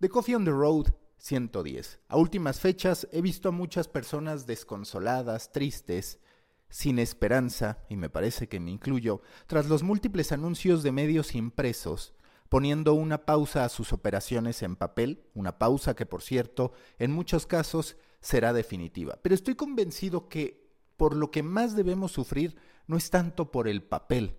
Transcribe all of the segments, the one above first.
The Coffee on the Road 110. A últimas fechas he visto a muchas personas desconsoladas, tristes, sin esperanza, y me parece que me incluyo, tras los múltiples anuncios de medios impresos, poniendo una pausa a sus operaciones en papel, una pausa que por cierto en muchos casos será definitiva. Pero estoy convencido que por lo que más debemos sufrir no es tanto por el papel,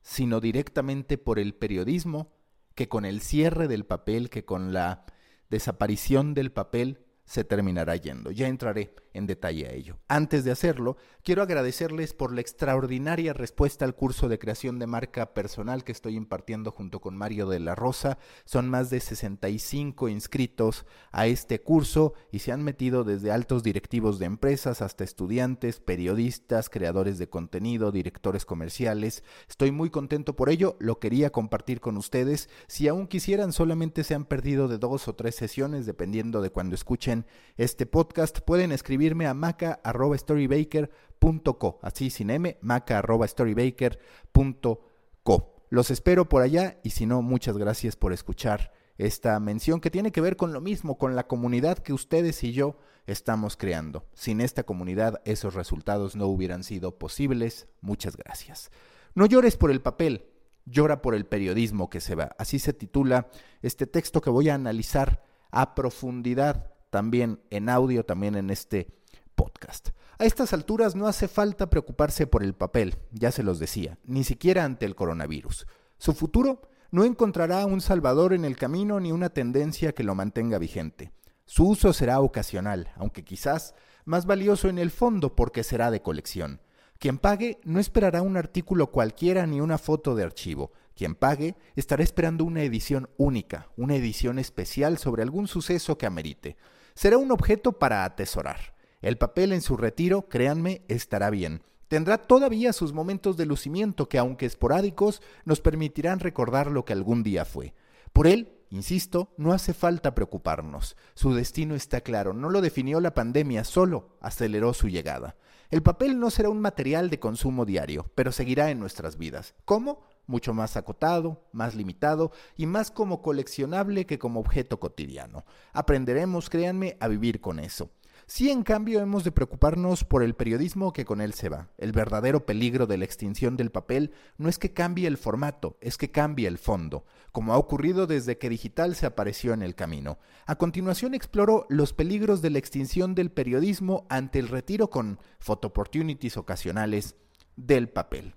sino directamente por el periodismo, que con el cierre del papel, que con la desaparición del papel, se terminará yendo. Ya entraré en detalle a ello. Antes de hacerlo, quiero agradecerles por la extraordinaria respuesta al curso de creación de marca personal que estoy impartiendo junto con Mario de la Rosa. Son más de 65 inscritos a este curso y se han metido desde altos directivos de empresas hasta estudiantes, periodistas, creadores de contenido, directores comerciales. Estoy muy contento por ello, lo quería compartir con ustedes. Si aún quisieran, solamente se han perdido de dos o tres sesiones, dependiendo de cuando escuchen este podcast, pueden escribir escribirme a maca.storybaker.co, así sin M, maca.storybaker.co. Los espero por allá y si no, muchas gracias por escuchar esta mención que tiene que ver con lo mismo, con la comunidad que ustedes y yo estamos creando. Sin esta comunidad esos resultados no hubieran sido posibles. Muchas gracias. No llores por el papel, llora por el periodismo que se va. Así se titula este texto que voy a analizar a profundidad también en audio, también en este podcast. A estas alturas no hace falta preocuparse por el papel, ya se los decía, ni siquiera ante el coronavirus. Su futuro no encontrará un salvador en el camino ni una tendencia que lo mantenga vigente. Su uso será ocasional, aunque quizás más valioso en el fondo porque será de colección. Quien pague no esperará un artículo cualquiera ni una foto de archivo. Quien pague estará esperando una edición única, una edición especial sobre algún suceso que amerite será un objeto para atesorar. El papel en su retiro, créanme, estará bien. Tendrá todavía sus momentos de lucimiento que, aunque esporádicos, nos permitirán recordar lo que algún día fue. Por él, insisto, no hace falta preocuparnos. Su destino está claro, no lo definió la pandemia, solo aceleró su llegada. El papel no será un material de consumo diario, pero seguirá en nuestras vidas. ¿Cómo? Mucho más acotado, más limitado y más como coleccionable que como objeto cotidiano. Aprenderemos, créanme, a vivir con eso. Sí, en cambio, hemos de preocuparnos por el periodismo que con él se va. El verdadero peligro de la extinción del papel no es que cambie el formato, es que cambie el fondo, como ha ocurrido desde que digital se apareció en el camino. A continuación exploro los peligros de la extinción del periodismo ante el retiro con photo opportunities ocasionales del papel.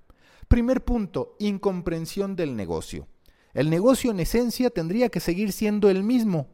Primer punto, incomprensión del negocio. El negocio en esencia tendría que seguir siendo el mismo,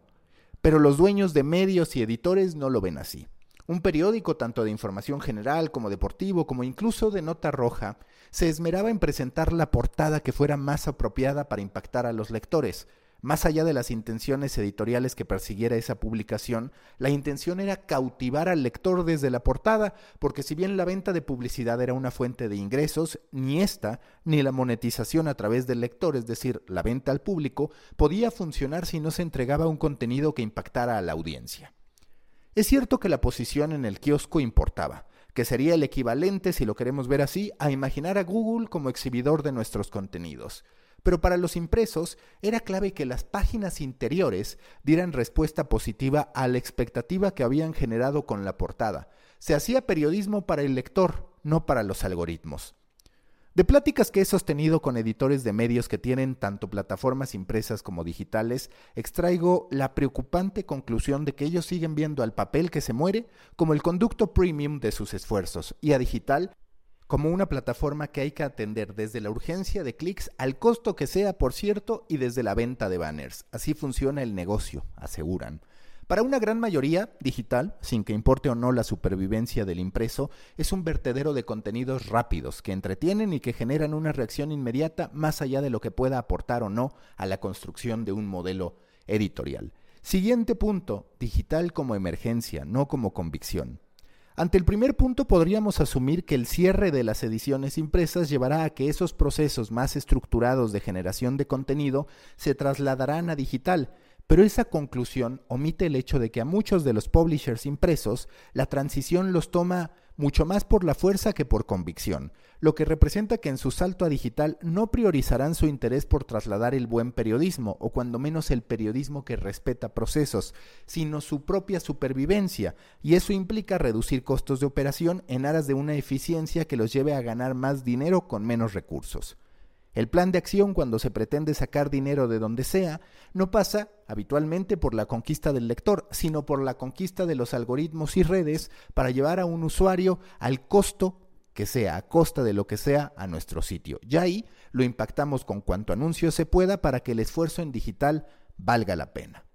pero los dueños de medios y editores no lo ven así. Un periódico, tanto de información general como deportivo, como incluso de nota roja, se esmeraba en presentar la portada que fuera más apropiada para impactar a los lectores, más allá de las intenciones editoriales que persiguiera esa publicación, la intención era cautivar al lector desde la portada, porque si bien la venta de publicidad era una fuente de ingresos, ni esta, ni la monetización a través del lector, es decir, la venta al público, podía funcionar si no se entregaba un contenido que impactara a la audiencia. Es cierto que la posición en el kiosco importaba, que sería el equivalente, si lo queremos ver así, a imaginar a Google como exhibidor de nuestros contenidos pero para los impresos era clave que las páginas interiores dieran respuesta positiva a la expectativa que habían generado con la portada. Se hacía periodismo para el lector, no para los algoritmos. De pláticas que he sostenido con editores de medios que tienen tanto plataformas impresas como digitales, extraigo la preocupante conclusión de que ellos siguen viendo al papel que se muere como el conducto premium de sus esfuerzos y a digital como una plataforma que hay que atender desde la urgencia de clics al costo que sea, por cierto, y desde la venta de banners. Así funciona el negocio, aseguran. Para una gran mayoría, digital, sin que importe o no la supervivencia del impreso, es un vertedero de contenidos rápidos que entretienen y que generan una reacción inmediata más allá de lo que pueda aportar o no a la construcción de un modelo editorial. Siguiente punto, digital como emergencia, no como convicción. Ante el primer punto podríamos asumir que el cierre de las ediciones impresas llevará a que esos procesos más estructurados de generación de contenido se trasladarán a digital, pero esa conclusión omite el hecho de que a muchos de los publishers impresos la transición los toma mucho más por la fuerza que por convicción, lo que representa que en su salto a digital no priorizarán su interés por trasladar el buen periodismo, o cuando menos el periodismo que respeta procesos, sino su propia supervivencia, y eso implica reducir costos de operación en aras de una eficiencia que los lleve a ganar más dinero con menos recursos. El plan de acción cuando se pretende sacar dinero de donde sea no pasa habitualmente por la conquista del lector, sino por la conquista de los algoritmos y redes para llevar a un usuario al costo que sea, a costa de lo que sea, a nuestro sitio. Ya ahí lo impactamos con cuanto anuncio se pueda para que el esfuerzo en digital valga la pena.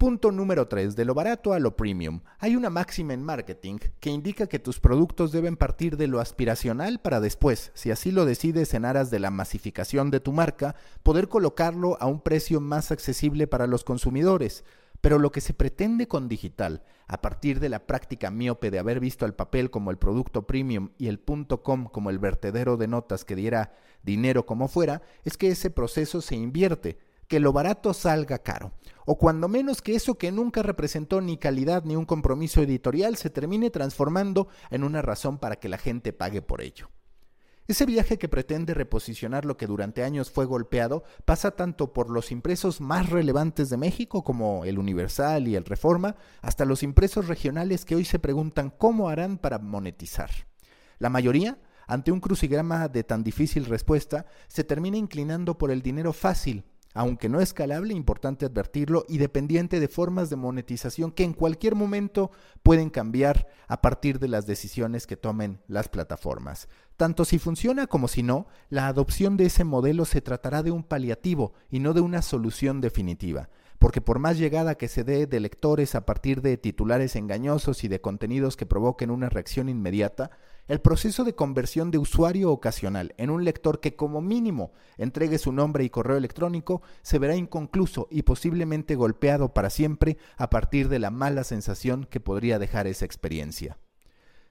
Punto número 3. De lo barato a lo premium. Hay una máxima en marketing que indica que tus productos deben partir de lo aspiracional para después, si así lo decides en aras de la masificación de tu marca, poder colocarlo a un precio más accesible para los consumidores. Pero lo que se pretende con digital, a partir de la práctica miope de haber visto el papel como el producto premium y el punto com como el vertedero de notas que diera dinero como fuera, es que ese proceso se invierte que lo barato salga caro, o cuando menos que eso que nunca representó ni calidad ni un compromiso editorial se termine transformando en una razón para que la gente pague por ello. Ese viaje que pretende reposicionar lo que durante años fue golpeado pasa tanto por los impresos más relevantes de México como el Universal y el Reforma, hasta los impresos regionales que hoy se preguntan cómo harán para monetizar. La mayoría, ante un crucigrama de tan difícil respuesta, se termina inclinando por el dinero fácil, aunque no escalable, importante advertirlo, y dependiente de formas de monetización que en cualquier momento pueden cambiar a partir de las decisiones que tomen las plataformas. Tanto si funciona como si no, la adopción de ese modelo se tratará de un paliativo y no de una solución definitiva porque por más llegada que se dé de lectores a partir de titulares engañosos y de contenidos que provoquen una reacción inmediata, el proceso de conversión de usuario ocasional en un lector que como mínimo entregue su nombre y correo electrónico se verá inconcluso y posiblemente golpeado para siempre a partir de la mala sensación que podría dejar esa experiencia.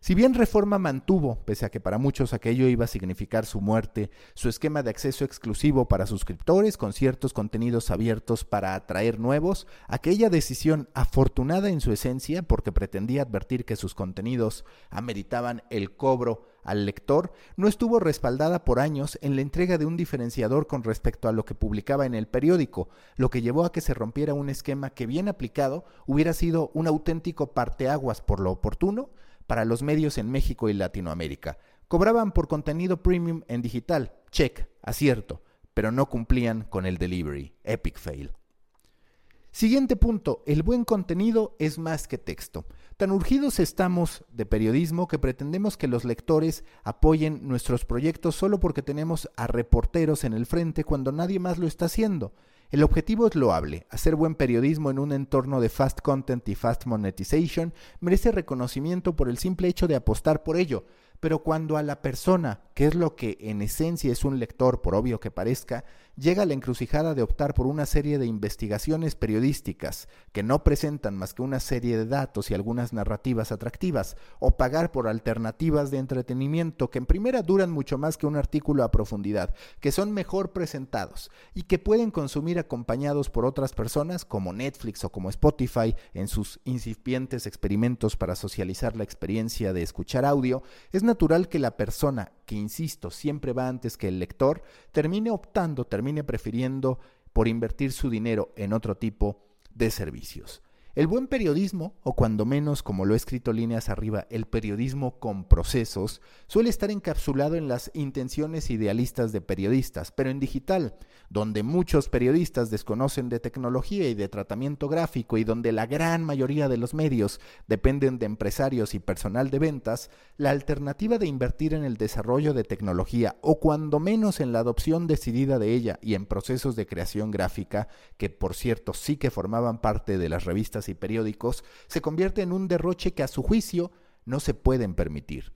Si bien Reforma mantuvo, pese a que para muchos aquello iba a significar su muerte, su esquema de acceso exclusivo para suscriptores con ciertos contenidos abiertos para atraer nuevos, aquella decisión afortunada en su esencia porque pretendía advertir que sus contenidos ameritaban el cobro al lector, no estuvo respaldada por años en la entrega de un diferenciador con respecto a lo que publicaba en el periódico, lo que llevó a que se rompiera un esquema que bien aplicado hubiera sido un auténtico parteaguas por lo oportuno, para los medios en México y Latinoamérica. Cobraban por contenido premium en digital, check, acierto, pero no cumplían con el delivery, epic fail. Siguiente punto, el buen contenido es más que texto. Tan urgidos estamos de periodismo que pretendemos que los lectores apoyen nuestros proyectos solo porque tenemos a reporteros en el frente cuando nadie más lo está haciendo. El objetivo es loable. Hacer buen periodismo en un entorno de fast content y fast monetization merece reconocimiento por el simple hecho de apostar por ello. Pero cuando a la persona, que es lo que en esencia es un lector, por obvio que parezca, llega a la encrucijada de optar por una serie de investigaciones periodísticas que no presentan más que una serie de datos y algunas narrativas atractivas, o pagar por alternativas de entretenimiento que en primera duran mucho más que un artículo a profundidad, que son mejor presentados y que pueden consumir acompañados por otras personas como Netflix o como Spotify en sus incipientes experimentos para socializar la experiencia de escuchar audio, es natural que la persona, que insisto, siempre va antes que el lector, termine optando, termine prefiriendo por invertir su dinero en otro tipo de servicios. El buen periodismo, o cuando menos, como lo he escrito líneas arriba, el periodismo con procesos, suele estar encapsulado en las intenciones idealistas de periodistas, pero en digital, donde muchos periodistas desconocen de tecnología y de tratamiento gráfico y donde la gran mayoría de los medios dependen de empresarios y personal de ventas, la alternativa de invertir en el desarrollo de tecnología o cuando menos en la adopción decidida de ella y en procesos de creación gráfica, que por cierto sí que formaban parte de las revistas y periódicos, se convierte en un derroche que a su juicio no se pueden permitir.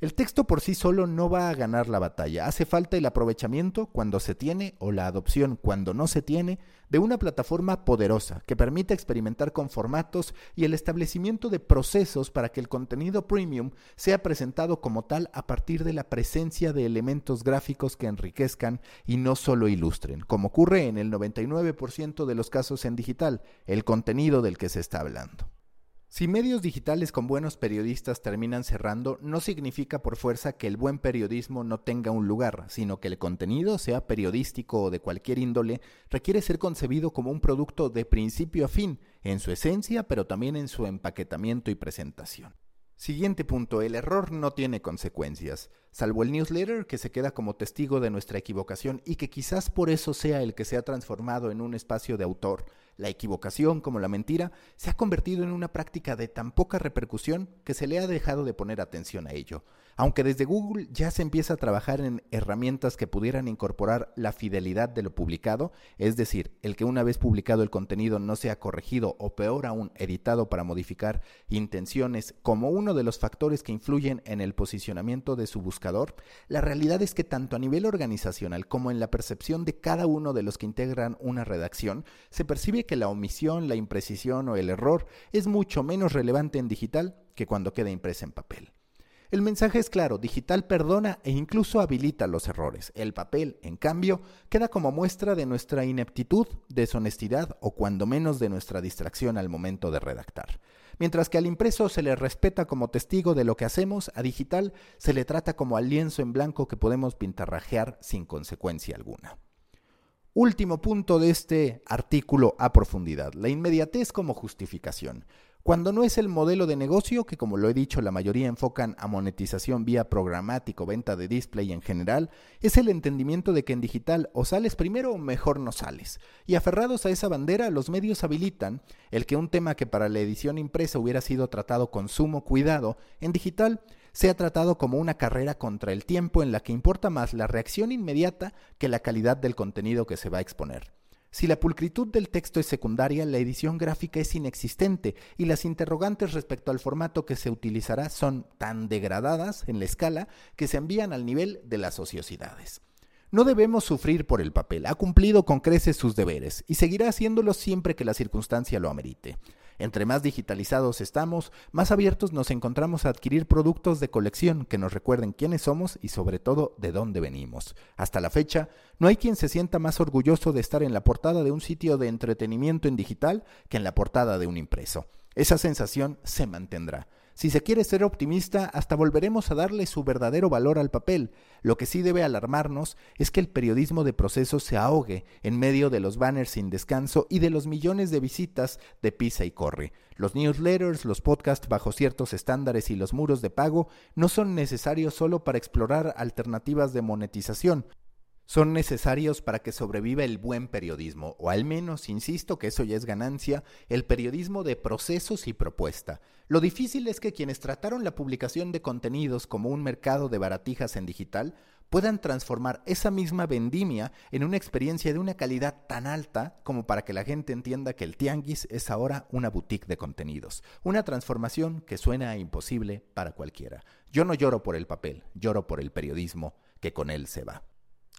El texto por sí solo no va a ganar la batalla. Hace falta el aprovechamiento cuando se tiene o la adopción cuando no se tiene de una plataforma poderosa que permita experimentar con formatos y el establecimiento de procesos para que el contenido premium sea presentado como tal a partir de la presencia de elementos gráficos que enriquezcan y no solo ilustren, como ocurre en el 99% de los casos en digital, el contenido del que se está hablando. Si medios digitales con buenos periodistas terminan cerrando, no significa por fuerza que el buen periodismo no tenga un lugar, sino que el contenido, sea periodístico o de cualquier índole, requiere ser concebido como un producto de principio a fin, en su esencia, pero también en su empaquetamiento y presentación. Siguiente punto, el error no tiene consecuencias, salvo el newsletter que se queda como testigo de nuestra equivocación y que quizás por eso sea el que se ha transformado en un espacio de autor. La equivocación, como la mentira, se ha convertido en una práctica de tan poca repercusión que se le ha dejado de poner atención a ello. Aunque desde Google ya se empieza a trabajar en herramientas que pudieran incorporar la fidelidad de lo publicado, es decir, el que una vez publicado el contenido no sea corregido o peor aún editado para modificar intenciones como uno de los factores que influyen en el posicionamiento de su buscador, la realidad es que tanto a nivel organizacional como en la percepción de cada uno de los que integran una redacción, se percibe que la omisión, la imprecisión o el error es mucho menos relevante en digital que cuando queda impresa en papel. El mensaje es claro, digital perdona e incluso habilita los errores. El papel, en cambio, queda como muestra de nuestra ineptitud, deshonestidad o cuando menos de nuestra distracción al momento de redactar. Mientras que al impreso se le respeta como testigo de lo que hacemos, a digital se le trata como al lienzo en blanco que podemos pintarrajear sin consecuencia alguna. Último punto de este artículo a profundidad, la inmediatez como justificación. Cuando no es el modelo de negocio, que como lo he dicho la mayoría enfocan a monetización vía programático, venta de display en general, es el entendimiento de que en digital o sales primero o mejor no sales. Y aferrados a esa bandera, los medios habilitan el que un tema que para la edición impresa hubiera sido tratado con sumo cuidado, en digital sea tratado como una carrera contra el tiempo en la que importa más la reacción inmediata que la calidad del contenido que se va a exponer. Si la pulcritud del texto es secundaria, la edición gráfica es inexistente y las interrogantes respecto al formato que se utilizará son tan degradadas en la escala que se envían al nivel de las ociosidades. No debemos sufrir por el papel, ha cumplido con creces sus deberes y seguirá haciéndolo siempre que la circunstancia lo amerite. Entre más digitalizados estamos, más abiertos nos encontramos a adquirir productos de colección que nos recuerden quiénes somos y sobre todo de dónde venimos. Hasta la fecha, no hay quien se sienta más orgulloso de estar en la portada de un sitio de entretenimiento en digital que en la portada de un impreso. Esa sensación se mantendrá. Si se quiere ser optimista, hasta volveremos a darle su verdadero valor al papel. Lo que sí debe alarmarnos es que el periodismo de procesos se ahogue en medio de los banners sin descanso y de los millones de visitas de pisa y corre. Los newsletters, los podcasts bajo ciertos estándares y los muros de pago no son necesarios solo para explorar alternativas de monetización son necesarios para que sobreviva el buen periodismo, o al menos, insisto que eso ya es ganancia, el periodismo de procesos y propuesta. Lo difícil es que quienes trataron la publicación de contenidos como un mercado de baratijas en digital puedan transformar esa misma vendimia en una experiencia de una calidad tan alta como para que la gente entienda que el tianguis es ahora una boutique de contenidos. Una transformación que suena imposible para cualquiera. Yo no lloro por el papel, lloro por el periodismo que con él se va.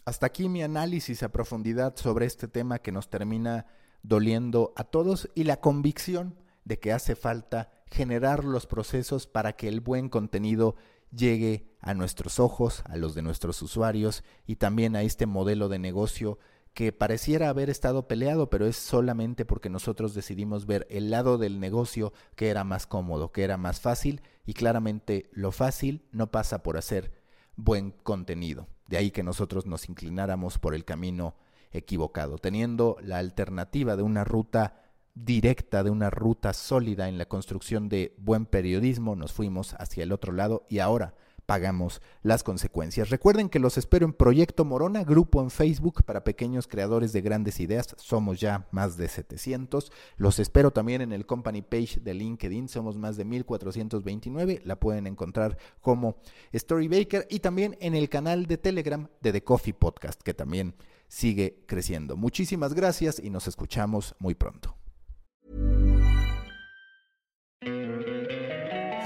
Hasta aquí mi análisis a profundidad sobre este tema que nos termina doliendo a todos y la convicción de que hace falta generar los procesos para que el buen contenido llegue a nuestros ojos, a los de nuestros usuarios y también a este modelo de negocio que pareciera haber estado peleado, pero es solamente porque nosotros decidimos ver el lado del negocio que era más cómodo, que era más fácil y claramente lo fácil no pasa por hacer buen contenido. De ahí que nosotros nos inclináramos por el camino equivocado, teniendo la alternativa de una ruta directa, de una ruta sólida en la construcción de buen periodismo, nos fuimos hacia el otro lado y ahora pagamos las consecuencias. Recuerden que los espero en Proyecto Morona, grupo en Facebook para pequeños creadores de grandes ideas. Somos ya más de 700. Los espero también en el company page de LinkedIn. Somos más de 1429. La pueden encontrar como Storybaker y también en el canal de Telegram de The Coffee Podcast, que también sigue creciendo. Muchísimas gracias y nos escuchamos muy pronto.